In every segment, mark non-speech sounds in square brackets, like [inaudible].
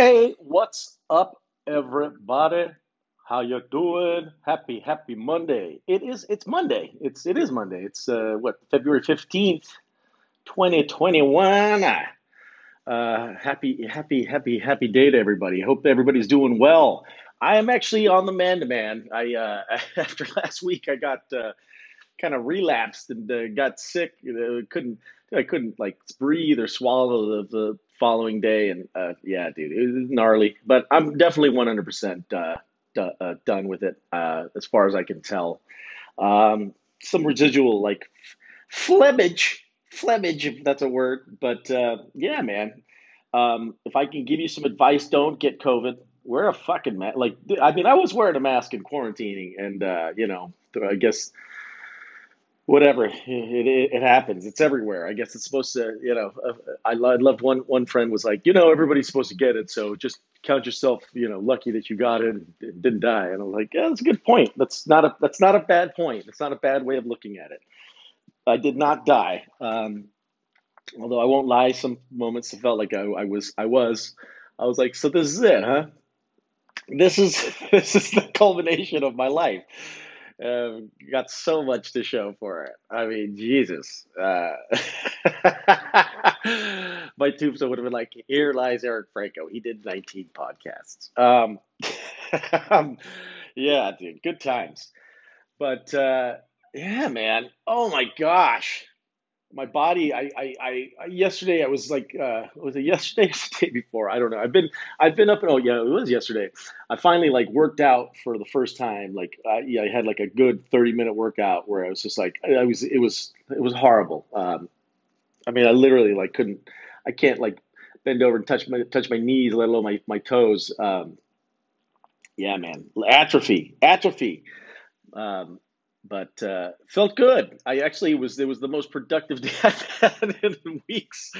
Hey, what's up, everybody? How you doing? Happy, happy Monday. It is. It's Monday. It's. It is Monday. It's uh, what February fifteenth, twenty twenty one. Uh, happy, happy, happy, happy day to everybody. Hope everybody's doing well. I am actually on the man to man. I uh, [laughs] after last week, I got uh, kind of relapsed and uh, got sick. You know, couldn't I couldn't like breathe or swallow the, the following day, and uh, yeah, dude, it was gnarly. But I'm definitely 100 percent uh, uh, done with it uh, as far as I can tell. Um, some residual like flemmage, flemmage if that's a word. But uh, yeah, man. Um, if I can give you some advice, don't get COVID. Wear a fucking mask. Like, I mean, I was wearing a mask in quarantining, and uh, you know, I guess whatever it, it, it, happens. It's everywhere. I guess it's supposed to you know uh, i, loved one one friend was like you know everybody's supposed to get it so just count yourself you know lucky that you got it and didn't die. And i'm like yeah that's a good point. That's not a that's not a bad point. It's not a bad way of looking at it. I did not die um, although i won't lie some moments felt like I, I was i was. I was like so this is it huh? This is [laughs] this is the culmination of my life uh, got so much to show for it. I mean, Jesus. Uh, [laughs] my tombstone would have been like, here lies Eric Franco. He did 19 podcasts. Um, [laughs] um, yeah, dude, good times. But uh, yeah, man. Oh my gosh my body I, I, I yesterday I was like uh was it yesterday or [laughs] the day before? I don't know. I've been I've been up and oh yeah it was yesterday. I finally like worked out for the first time. Like uh, yeah I had like a good 30 minute workout where I was just like I was it was it was horrible. Um I mean I literally like couldn't I can't like bend over and touch my touch my knees let alone my my toes. Um yeah man. Atrophy atrophy. Um but uh, felt good. I actually was it was the most productive [laughs] day I've had in weeks.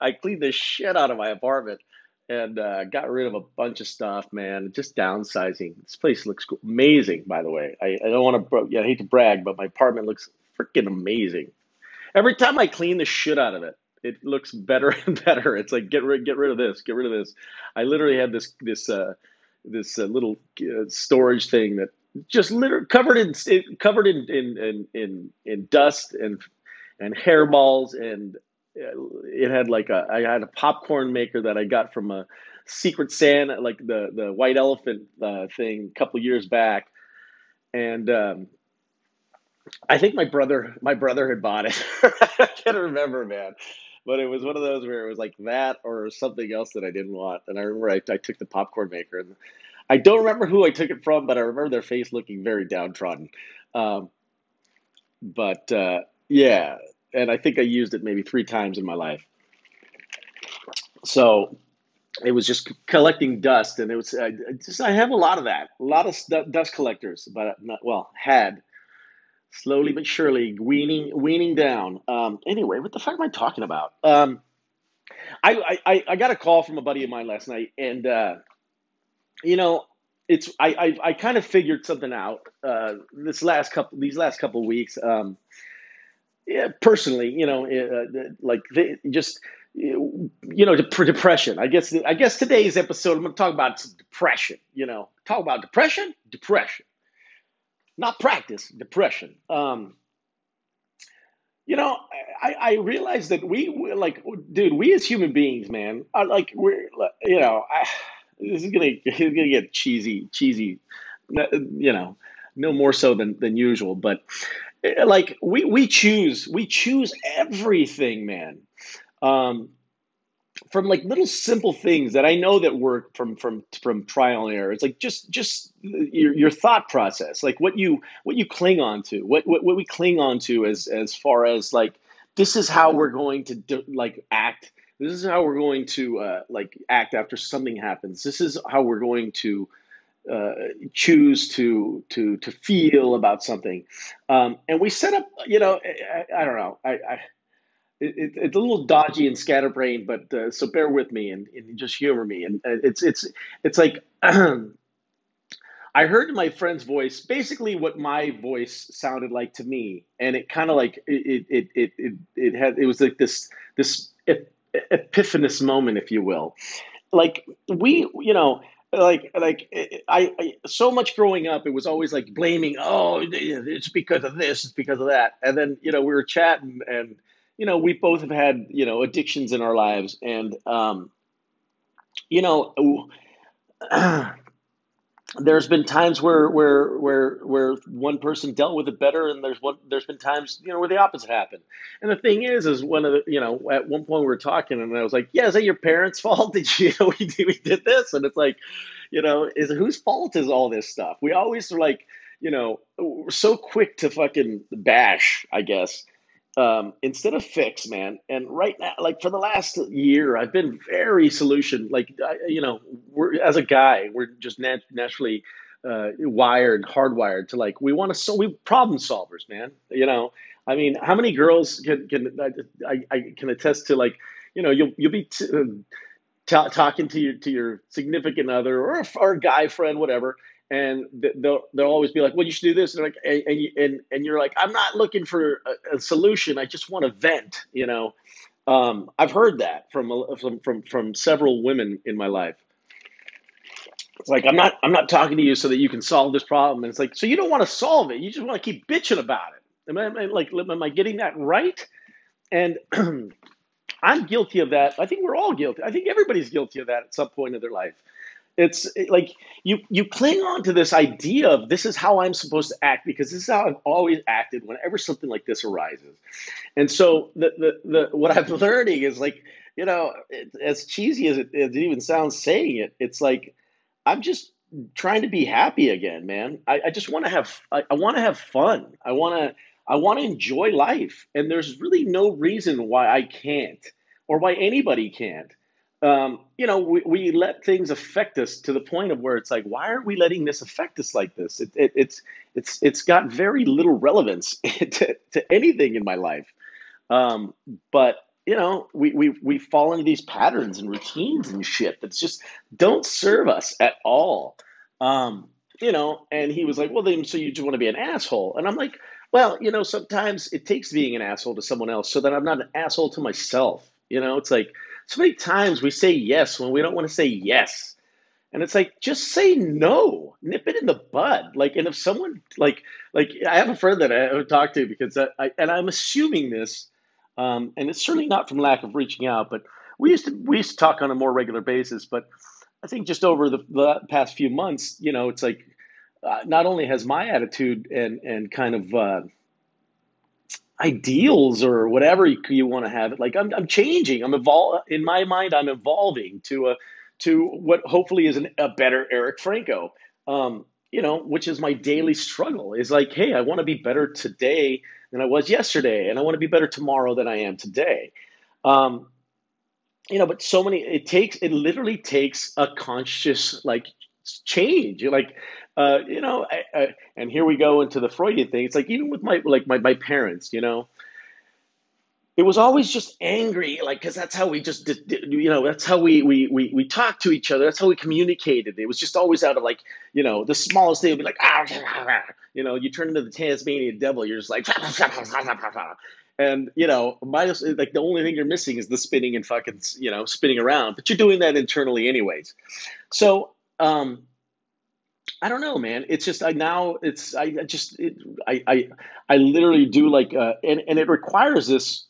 I cleaned the shit out of my apartment and uh, got rid of a bunch of stuff, man. Just downsizing. This place looks amazing, by the way. I, I don't want to, yeah, I hate to brag, but my apartment looks freaking amazing. Every time I clean the shit out of it, it looks better [laughs] and better. It's like get rid, get rid of this, get rid of this. I literally had this this uh, this uh, little uh, storage thing that just literally covered in covered in in in in, dust and and hairballs and it had like a I had a popcorn maker that I got from a Secret Santa like the the white elephant uh, thing a couple years back. And um, I think my brother my brother had bought it. [laughs] I can't remember man. But it was one of those where it was like that or something else that I didn't want. And I remember I, I took the popcorn maker and I don't remember who I took it from, but I remember their face looking very downtrodden. Um, but uh, yeah, and I think I used it maybe three times in my life. So it was just collecting dust, and it was I just I have a lot of that, a lot of dust collectors, but not well had slowly but surely weaning weaning down. Um, anyway, what the fuck am I talking about? Um, I, I I got a call from a buddy of mine last night, and uh, you know, it's I I, I kind of figured something out uh, this last couple these last couple weeks. Um, yeah, personally, you know, uh, like they just you know depression. I guess I guess today's episode I'm going to talk about depression. You know, talk about depression, depression, not practice depression. Um, you know, I, I realize that we like, dude, we as human beings, man, are like we're, you know, I this is gonna [laughs] gonna get cheesy, cheesy, you know, no more so than than usual. But eh, like we we choose we choose everything, man. Um, from like little simple things that I know that work from from from trial and error. It's like just just your, your thought process, like what you what you cling on to, what, what what we cling on to as as far as like this is how we're going to do, like act this is how we're going to uh, like act after something happens. This is how we're going to uh, choose to to to feel about something. Um, and we set up, you know, I, I don't know, I, I it, it's a little dodgy and scatterbrained, but uh, so bear with me and, and, just humor me. And it's it's it's like [clears throat] I heard my friend's voice, basically what my voice sounded like to me, and it kind of like it it, it it it had it was like this this epiphanous moment, if you will. like we, you know, like like I, I so much growing up, it was always like blaming. Oh, it's because of this, it's because of that, and then you know we were chatting, and you know we both have had you know addictions in our lives, and um, you know. [clears throat] there's been times where where where where one person dealt with it better and there's one there's been times you know where the opposite happened. And the thing is is one of the you know at one point we were talking and i was like yeah is that your parents [laughs] fault? Did you, you [laughs] know we did, we did this? And it's like you know is whose fault is all this stuff? We always are like you know we're so quick to fucking bash i guess um, instead of fix, man. And right now, like for the last year, I've been very solution. Like, I, you know, we're as a guy, we're just nat- naturally uh, wired, hardwired to like we want to so we problem solvers, man. You know, I mean, how many girls can can I, I can attest to like, you know, you'll you'll be t- t- talking to your to your significant other or or a guy friend, whatever, and they'll they'll always be like, "Well, you should do this," and like, and and, and you're like, "I'm not looking for a, a solution. I just want to vent." You know, um, I've heard that from from from from several women in my life. It's like I'm not I'm not talking to you so that you can solve this problem, and it's like so you don't want to solve it. You just want to keep bitching about it. Am I, am I like am I getting that right? And [clears throat] I'm guilty of that. I think we're all guilty. I think everybody's guilty of that at some point in their life it's like you you cling on to this idea of this is how I'm supposed to act because this is how I've always acted whenever something like this arises. And so the the, the what I'm [laughs] learning is like you know it, as cheesy as it, it even sounds saying it, it's like I'm just trying to be happy again, man. I, I just want to have I, I want to have fun. I want to I want to enjoy life, and there's really no reason why I can't or why anybody can't um, you know, we, we let things affect us to the point of where it's like, why aren't we letting this affect us like this? It, it, it's it's it's got very little relevance [laughs] to, to anything in my life. Um, but you know, we, we we fall into these patterns and routines and shit that's just don't serve us at all. Um, you know, and he was like, well, then so you just want to be an asshole? And I'm like, well, you know, sometimes it takes being an asshole to someone else so that I'm not an asshole to myself. You know, it's like so many times we say yes when we don't want to say yes. And it's like, just say no, nip it in the bud. Like, and if someone like, like I have a friend that I would talk to because I, I and I'm assuming this, um, and it's certainly not from lack of reaching out, but we used to we used to talk on a more regular basis. But I think just over the, the past few months, you know, it's like uh, not only has my attitude and and kind of uh, ideals or whatever you, you want to have it. Like I'm, I'm changing. I'm evol- in my mind. I'm evolving to a to what hopefully is an, a better Eric Franco. Um, you know, which is my daily struggle. Is like, hey, I want to be better today than I was yesterday, and I want to be better tomorrow than I am today. Um, you know, but so many. It takes. It literally takes a conscious like change. Like uh, you know, I, I, and here we go into the Freudian thing. It's like even with my like my, my parents, you know, it was always just angry, like because that's how we just did, did, you know that's how we we we we talked to each other. That's how we communicated. It was just always out of like you know the smallest thing would be like ah, you know you turn into the Tasmanian devil. You're just like and you know minus like the only thing you're missing is the spinning and fucking you know spinning around, but you're doing that internally anyways. So um I don't know, man. It's just I now it's I, I just it, I, I I literally do like uh, and and it requires this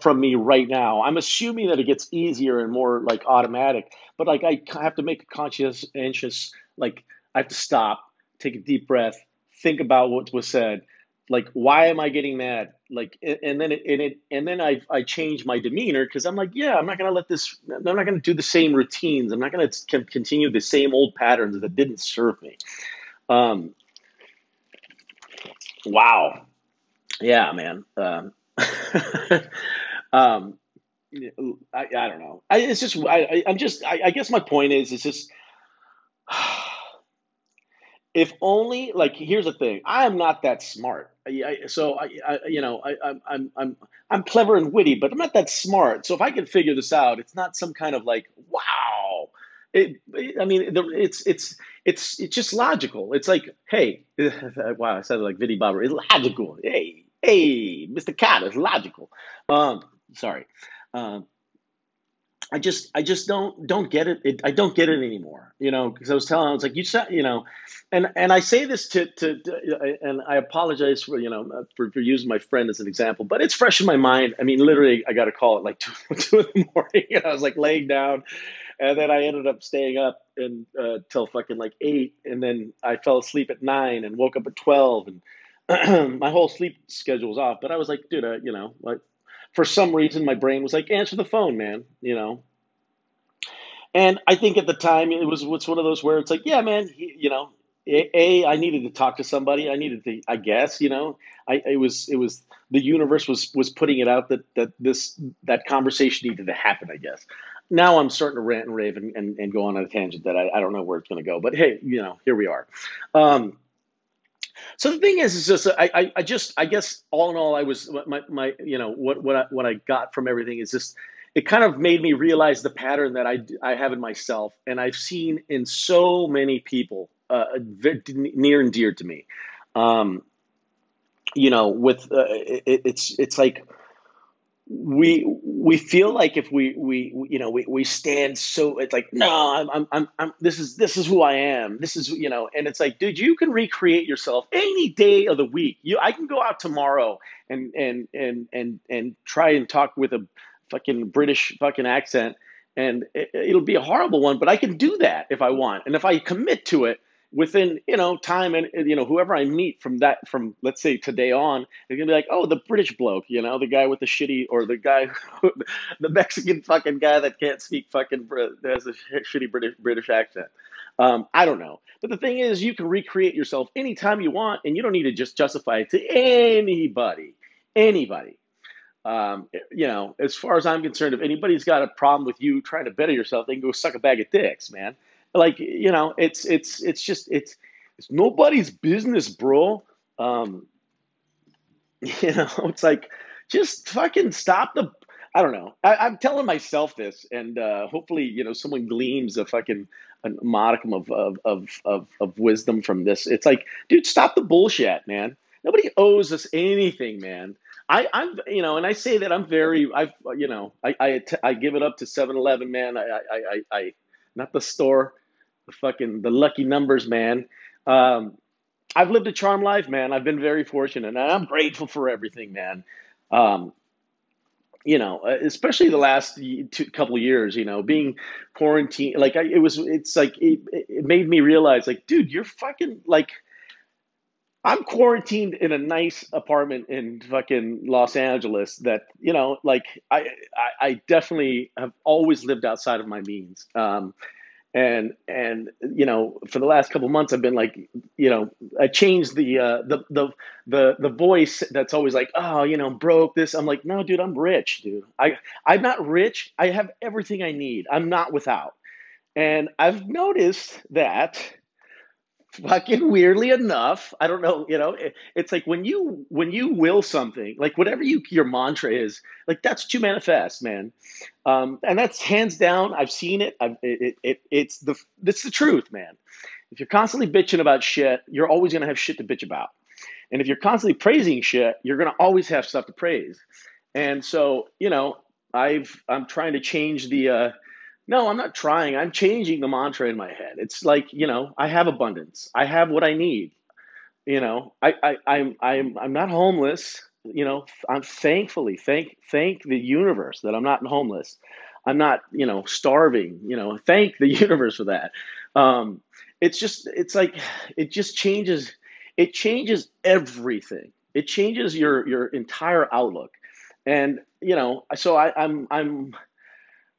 from me right now. I'm assuming that it gets easier and more like automatic, but like I have to make a conscious anxious like I have to stop, take a deep breath, think about what was said, like why am i getting mad like and then it and it and then i i change my demeanor because i'm like yeah i'm not to let this i'm not to do the same routines. I'm not going to continue the same old patterns that didn't serve me. Um wow. Yeah man. Um, [laughs] um I, I don't know. I, it's just I, I i'm just I, I guess my point is it's just if only like here's the thing i am not that smart I, so I, I, you know I, I'm I'm I'm clever and witty but i'm not that smart so if i can figure this out it's not some kind of like wow it, I mean, it's it's it's it's just logical. It's like, hey, [laughs] wow, I said like Vinny Bobber. It's logical. Hey, hey, Mr. Cat, it's logical. Um, sorry. Um, I just I just don't don't get it. it I don't get it anymore. You know, because I was telling I was like you said you know, and and I say this to, to, to and I apologize for you know for, for using my friend as an example, but it's fresh in my mind. I mean, literally, I got a call at like [laughs] two, two in the morning, and I was like laying down, and then I ended up staying up and uh, till fucking like eight, and then I fell asleep at nine and woke up at twelve, and [clears throat] my whole sleep schedule was off. But I was like, dude, uh, you know, like for some reason my brain was like answer the phone man you know? And i think at the time it was it's one of those where it's like yeah man he, you know a, i needed to talk to somebody. I needed to i guess you know i it was it was the universe was was putting it out that that this that conversation needed to happen i guess. Now i'm starting to rant and rave and, and, and go on a tangent that I, I don't know where it's going to go but hey you know here we are. Um, so the thing is, is just I, I, just I guess all in all, I was my, my you know what what I, what I got from everything is just it kind of made me realize the pattern that I I have in myself, and I've seen in so many people uh, near and dear to me. Um, you know, with uh, it, it's it's like we we feel like if we we you know we, we stand so it's like no I'm, I'm I'm I'm this is this is who I am. This is you know and it's like dude you can recreate yourself any day of the week. You I can go out tomorrow and and and and and try and talk with a fucking British fucking accent and it, it'll be a horrible one but I can do that if I want. And if I commit to it within you know time and you know whoever I meet from that from let's say today on, they're gonna be like, oh, the British bloke, you know, the guy with the shitty or the guy, [laughs] the Mexican fucking guy that can't speak fucking has a shitty British British accent. Um, I don't know, but the thing is, you can recreate yourself anytime you want, and you don't need to just justify it to anybody, anybody. Um, you know, as far as I'm concerned, if anybody's got a problem with you trying to better yourself, they can go suck a bag of dicks, man like you know it's it's it's just it's it's nobody's business bro. Um [laughs] you know it's like just fucking stop the i don't know. I, i'm telling myself this and uh hopefully you know someone gleams a fucking a modicum of, of of of of wisdom from this. It's like dude stop the bullshit man. Nobody owes us anything man. I, I'm, you know, and I say that I'm very, I've, you know, I, I, I give it up to 7-Eleven, man. I, I, I, I, not the store, the fucking the lucky numbers, man. Um, I've lived a charmed life, man. I've been very fortunate, and I'm grateful for everything, man. Um, you know, uh, especially the last two, couple years, you know, being quarantined, like I, it was, it's like it, it made me realize, like, dude, you're fucking like. I'm quarantined in a nice apartment in fucking Los Angeles that, you know, like I, I, I definitely have always lived outside of my means. Um, and and you know for the last couple months i've been like you know i changed the uh the the the the voice that's always like oh you know broke this. I'm like no dude i'm rich dude. I i'm not rich. I have everything i need. I'm not without. And i've noticed that fucking weirdly enough i don't know you know it, it's like when you when you will something like whatever you your mantra is like that's to manifest man. Um, and that's hands down i've seen it I've, it, it it's the it's the truth man. If you're constantly bitching about shit you're always to have shit to bitch about. And if you're constantly praising shit you're to always have stuff to praise. And so you know i've i'm trying to change the uh no, I'm not trying. I'm changing the mantra in my head. It's like, you know, I have abundance. I have what I need. You know, I, I, I'm, I'm, I'm not homeless. You know, I'm thankfully thank, thank the universe that I'm not homeless. I'm not, you know, starving. You know, thank the [laughs] universe for that. Um, it's just, it's like, it just changes. It changes everything. It changes your your entire outlook. And you know, so I, I'm, I'm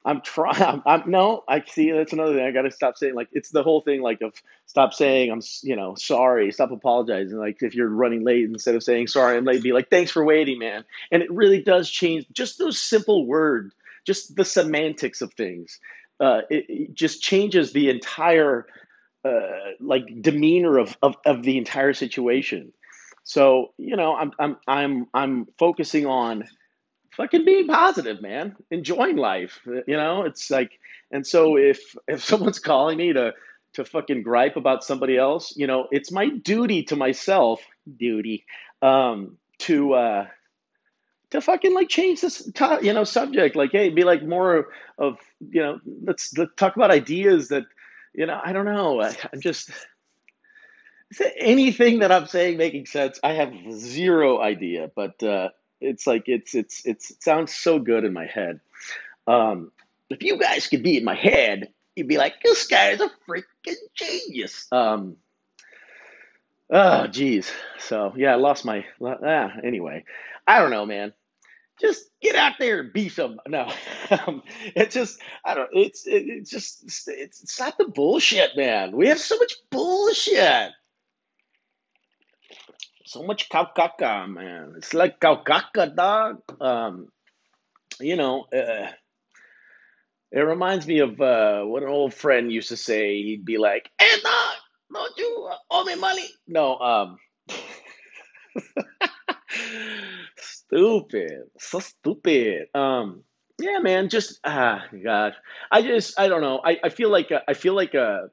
I'm trying. [laughs] I'm, I'm, no. I see. That's another thing. I got to stop saying like it's the whole thing like of stop saying I'm you know sorry. Stop apologizing. Like if you're running late, instead of saying sorry I'm late, be like thanks for waiting, man. And it really does change just those simple words, just the semantics of things. Uh, it, it just changes the entire uh, like demeanor of, of of the entire situation. So you know I'm I'm I'm I'm focusing on fucking being positive, man, enjoying life. You know, it's like, and so if if [laughs] someone's calling me to to fucking gripe about somebody else, you know, it's my duty to myself, duty, um, to uh, to fucking like change this you know subject. Like hey be like more of you know let's let's talk about ideas that you know I don't know. I, I'm just anything that I'm saying making sense? I have zero idea but uh it's like it's it's it's it sounds so good in my head um if you guys could be in my head you'd be like this guy is a freaking genius um oh geez so yeah I lost my ah anyway I don't know man just get out there and be some. No, [laughs] um, it's just I don't. It's it, it's just it's, it's not the bullshit, man. We have so much bullshit, so much caca, man. It's like caca, dog. Um, you know, uh, it reminds me of uh, what an old friend used to say. He'd be like, "Hey, dog, don't you owe me money?" No, um. [laughs] stupid. So stupid. Um, yeah, man. Just ah, gosh. I just I don't know. I, I feel like uh, I feel like uh,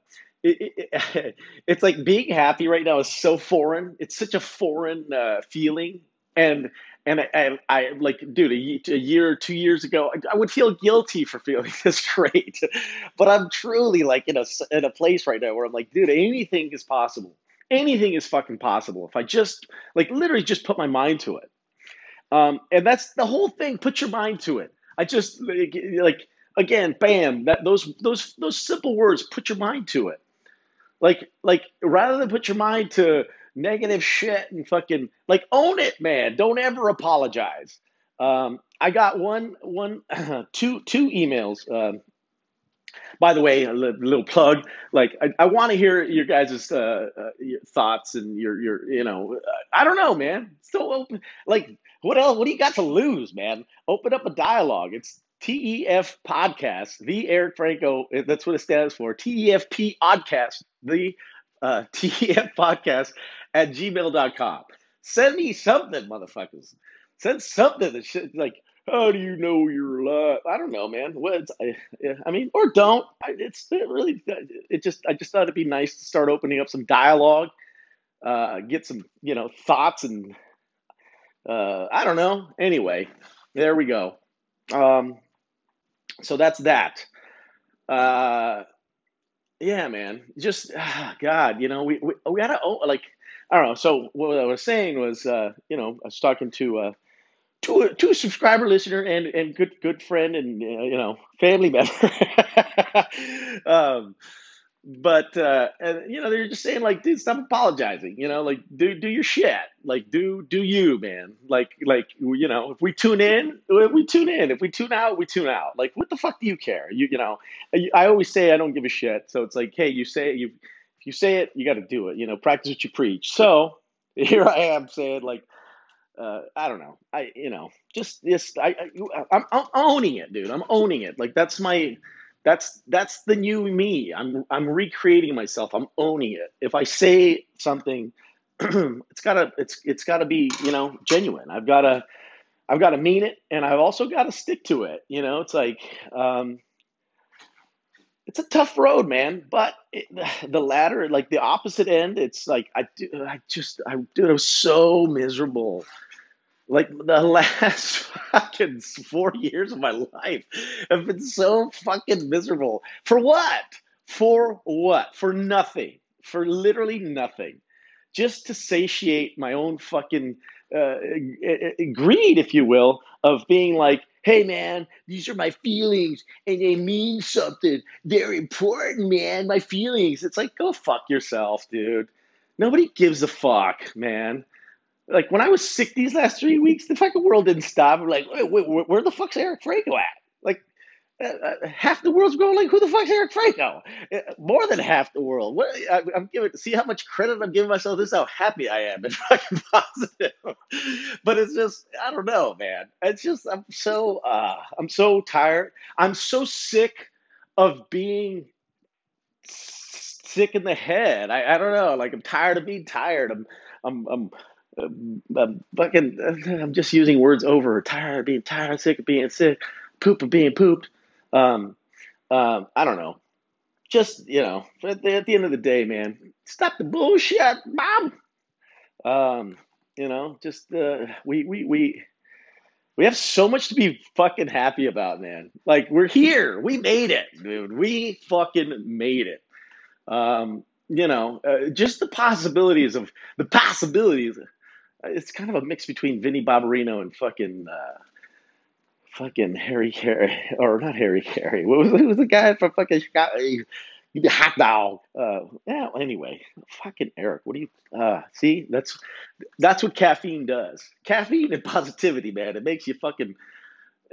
it, it, [laughs] it's like being happy right now is so foreign. It's such a foreign uh, feeling, and and I, I, I like, dude, a, a year or two years ago, I, I would feel guilty for feeling [laughs] this great, but I'm truly like in a in a place right now where I'm like, dude, anything is possible. Anything is fucking possible if I just like literally just put my mind to it. Um, and that's the whole thing. Put your mind to it. I just like, like again, bam. That those those those simple words. Put your mind to it. Like like rather than put your mind to negative shit and fucking like own it, man. Don't ever apologize. Um, I got one one [clears throat] two two emails. Um, by the way, a little plug. Like, I, I want to hear your guys' uh, uh, thoughts and your your you know, I don't know, man. Still open. Like, what else? What do you got to lose, man? Open up a dialogue. It's TEF podcast, the Eric Franco. That's what it stands for. TEFP podcast, the uh, [laughs] TEF podcast at gmail.com. Send me something, motherfuckers. Send something that should like how do you know you're alive? I don't know, man. What I, I mean, or don't. I, it's it really. It just. I just thought it'd be nice to start opening up some dialogue, uh, get some, you know, thoughts and. Uh, I don't know. Anyway, there we go. Um, so that's that. Uh, yeah, man. Just ah, God, you know, we we, we gotta oh, like I don't know. So what I was saying was, uh, you know, I was talking to. Uh, to a, to subscriber listener and and good good friend and uh, you know family member [laughs] um, but uh, and, you know they're just saying like dude stop apologizing you know like do do your shit like do do you man like like you know if we tune in we tune in if we tune out we tune out like what the fuck do you care you you know I always say I don't give a shit so it's like hey you say you if you say it you got to do it you know practice what you preach so [laughs] here I am saying like uh, I don't know. I you know just this. I, I I'm, I'm owning it, dude. I'm owning it. Like that's my that's that's the new me. I'm I'm recreating myself. I'm owning it. If I say something, [clears throat] it's gotta it's it's gotta be you know genuine. I've gotta I've gotta mean it, and I've also gotta stick to it. You know, it's like um, it's a tough road, man. But it, [sighs] the latter, like the opposite end, it's like I do. I just I dude, I was so miserable like the [laughs] last fucking four years of my life have been so fucking miserable. For what? For what? For nothing. For literally nothing. Just to satiate my own fucking uh, greed, if you will, of being like, hey man, these are my feelings and they mean something. They're important, man. My feelings. It's like, go fuck yourself, dude. Nobody gives a fuck, man like when I was sick these last three weeks, the fucking world didn't stop. I'm like, wait, wait, where the fuck's Eric Franco at? Like, uh, uh, half the world's going like, who the fuck's Eric Franco? Uh, more than half the world. What I, am giving. See how much credit I'm giving myself. This is how happy I am and [laughs] fucking positive. but it's just, I don't know, man. It's just, I'm so, uh, I'm so tired. I'm so sick of being sick in the head. I, I don't know. Like I'm tired of being tired. I'm, I'm, I'm uh, fucking, [laughs] I'm just using words over tired being tired, sick of being sick, poop of being pooped. Um, um, I don't know. Just, you know, at the, at the end of the day, man, stop the bullshit, mom. Um, you know, just, uh, we, we, we, We have so much to be fucking happy about, man. Like we're here. We made it, dude. We fucking made it. Um, you know, uh, just the possibilities of the possibilities. It's kind of a mix between Vinnie Barbarino and fucking uh, fucking Harry Caray, [laughs] or not Harry Caray. What was, who was the guy from fucking Chicago? Hot dog. Uh, yeah. Anyway, fucking Eric. What do you? Uh, see, that's that's what caffeine does. Caffeine and positivity, man. It makes you fucking.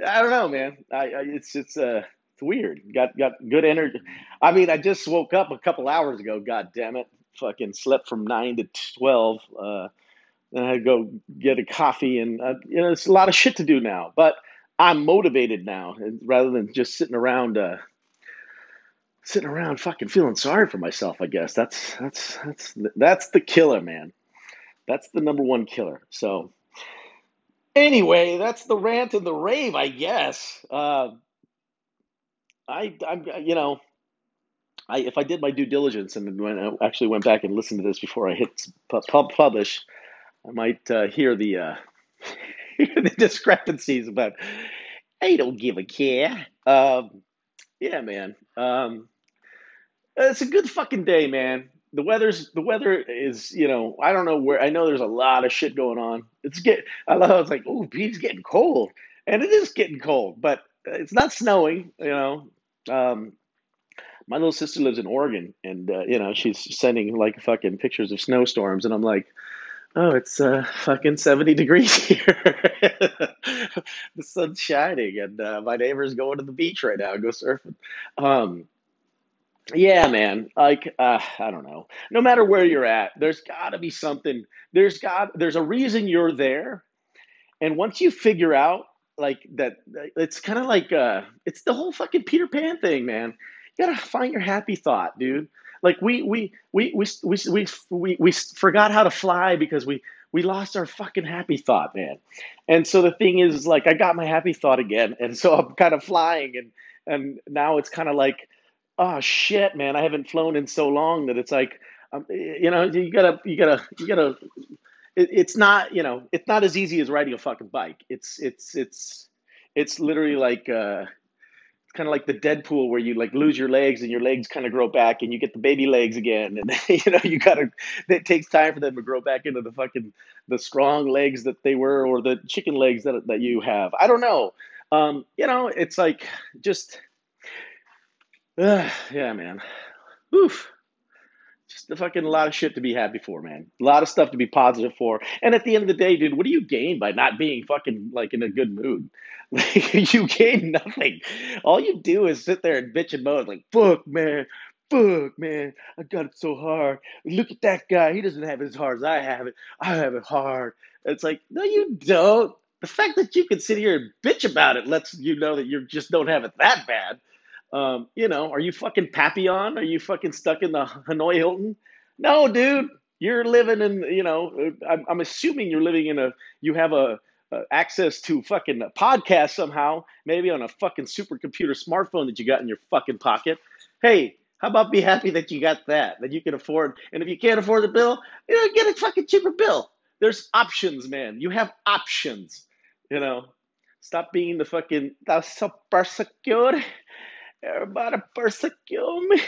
I don't know, man. I, I it's it's uh it's weird. Got got good energy. I mean, I just woke up a couple hours ago. God damn it. Fucking slept from nine to twelve. Uh, and I go get a coffee, and uh, you know, it's a lot of shit to do now. But I'm motivated now, and rather than just sitting around, uh, sitting around fucking feeling sorry for myself. I guess that's that's that's that's the killer, man. That's the number one killer. So anyway, that's the rant and the rave, I guess. Uh, I I'm you know. I, if I did my due diligence and when I actually went back and listened to this before I hit pub publish, I might uh, hear the uh, [laughs] the discrepancies about I don't give a care. Um, yeah, man. Um, it's a good fucking day, man. The weather's the weather is you know I don't know where I know there's a lot of shit going on. It's get I love it's like oh it's getting cold and it is getting cold, but it's not snowing. You know, um, my little sister lives in Oregon, and uh, you know she's sending like fucking pictures of snowstorms, and I'm like, oh, it's uh, fucking 70 degrees [laughs] here. the sun's shining, and uh, my neighbor's going to the beach right now, go surfing. Um, yeah, man. Like, uh, I don't know. No matter where you're at, there's got to be something. There's got. There's a reason you're there, and once you figure out like that, it's kind of like uh, it's the whole fucking Peter Pan thing, man. You gotta find your happy thought, dude. Like we we we we we we we, forgot how to fly because we we lost our fucking happy thought, man. And so the thing is, like, I got my happy thought again, [laughs] and so I'm kind of flying, and and now it's kind of like oh shit, man, I haven't flown in so long that it's like, um, you know, you gotta, you gotta, you gotta. It, it's not, you know, it's not as easy as riding a fucking bike. It's, it's, it's, it's literally like, uh, kind of like the Deadpool where you like lose your legs and your legs kind of grow back and you get the baby legs again [laughs] and you know you gotta it takes time for them to grow back into the fucking the strong legs that they were or the chicken legs that that you have. I don't know. Um, you know, it's like just uh, [sighs] yeah, man. Oof. Just a fucking lot of shit to be happy for, man. A lot of stuff to be positive for. And at the end of the day, dude, what do you gain by not being fucking like in a good mood? [laughs] Like you gain nothing. All you do is sit there and bitch and moan like, fuck man, fuck man, I got it so hard. Look at that guy. He doesn't have it as hard as I have it. I have it hard. It's like, no, you don't. The fact that you can sit here and bitch about it lets you know that you just don't have it that bad. Um, you know, are you fucking Papillon? Are you fucking stuck in the [laughs] Hanoi Hilton? No, dude. You're living in, you know, I'm, I'm assuming you're living in a, you have a, a access to fucking a podcast somehow, maybe on a fucking supercomputer smartphone that you got in your fucking pocket. Hey, how about be happy that you got that, that you can afford? And if you can't afford the bill, you know, get a fucking cheaper bill. There's options, man. You have options, you know. Stop being the fucking, that's so persecute. Everybody persecute me.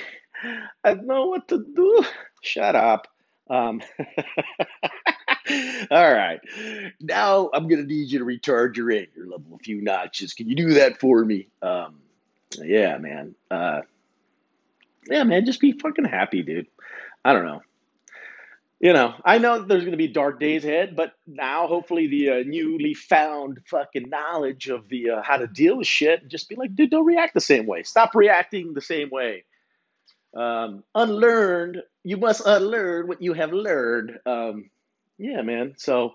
I don't know what to do. Shut up. Um, [laughs] all right. Now I'm going to need you to retard your level a few notches. Can you do that for me? Um, yeah, man. Uh, yeah, man. Just be fucking happy, dude. I don't know you know, I know there's going to be dark days ahead, but now hopefully the uh, newly found fucking knowledge of the uh, how to deal with shit, just be like, dude, don't react the same way. Stop reacting the same way. Um, unlearned, you must unlearn what you have learned. Um, yeah, man. So,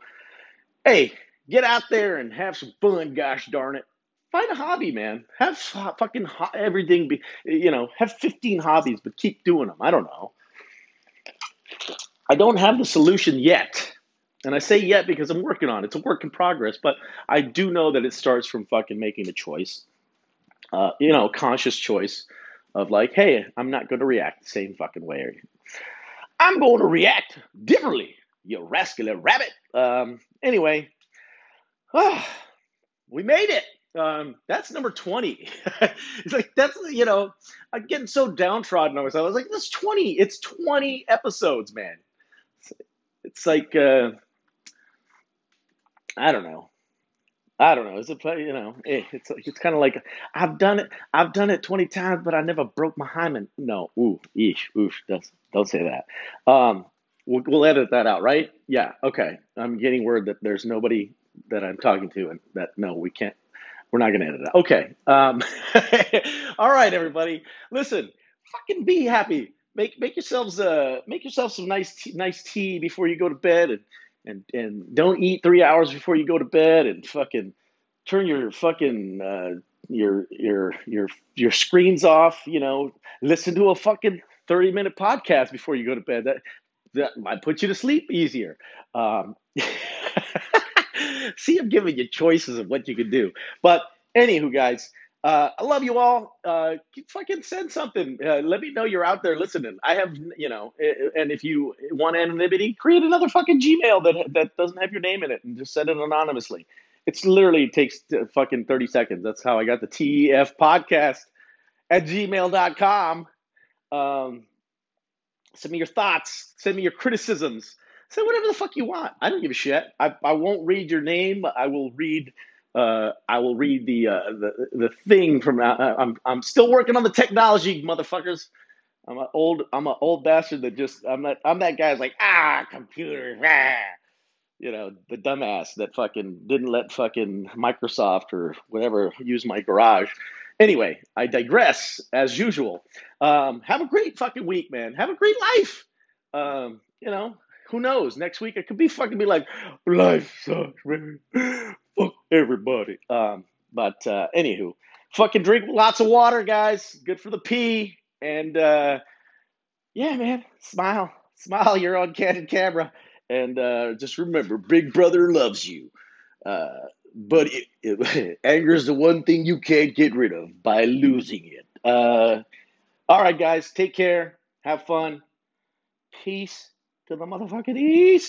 hey, get out there and have some fun. Gosh darn it, find a hobby, man. Have fucking ho- everything. Be you know, have 15 hobbies, but keep doing them. I don't know. I don't have the solution yet. And I say yet because I'm working on it. It's a work in progress, but I do know that it starts from fucking making a choice. Uh, you know, conscious choice of like, hey, I'm not going to react the same fucking way. I'm going to react differently, you rascally rabbit. Um, anyway, ah, we made it. Um, that's number 20. [laughs] it's like, that's, you know, I'm getting so downtrodden. I was like, that's 20. It's 20 episodes, man. It's, like, uh, I don't know. I don't know. It's a play, you know. eh, It's it's kind of like I've done it. I've done it twenty times, but I never broke my hymen. No, ooh, eesh, oof. Don't don't say that. Um, we'll we'll edit that out, right? Yeah. Okay. I'm getting word that there's nobody that I'm talking to, and that no, we can't. We're not going to edit that. Okay. Um, [laughs] all right, everybody. Listen, fucking be happy. Make make yourselves uh make yourself some nice tea, nice tea before you go to bed, and and and don't eat three hours before you go to bed, and fucking turn your fucking uh, your your your your screens off. You know, listen to a fucking thirty minute podcast before you go to bed. That that might put you to sleep easier. Um, [laughs] see, I'm giving you choices of what you can do. But anywho, guys. Uh, I love you all. Uh, fucking send something. Uh, let me know you're out there listening. I have, you know, and if you want anonymity, create another fucking Gmail that that doesn't have your name in it and just send it anonymously. It's literally takes uh, fucking 30 seconds. That's how I got the TEF podcast at gmail.com. Um, send me your thoughts. Send me your criticisms. Say whatever the fuck you want. I don't give a shit. I, I won't read your name. I will read uh, I will read the uh, the the thing from. Uh, I'm I'm still working on the technology, motherfuckers. I'm an old I'm an old bastard that just I'm not I'm that guy's like ah computer ah. you know the dumbass that fucking didn't let fucking Microsoft or whatever use my garage. Anyway, I digress as usual. Um, have a great fucking week, man. Have a great life. Um, you know, who knows? Next week it could be fucking be like life sucks, man. Everybody. Um, but uh, anywho, fucking drink lots of water, guys. Good for the pee. And uh, yeah, man, smile, smile. You're on candid camera, and uh, just remember, Big Brother loves you. Uh, but it, it, [laughs] anger is the one thing you can't get rid of by losing it. Uh, all right, guys, take care. Have fun. Peace to the motherfucking east.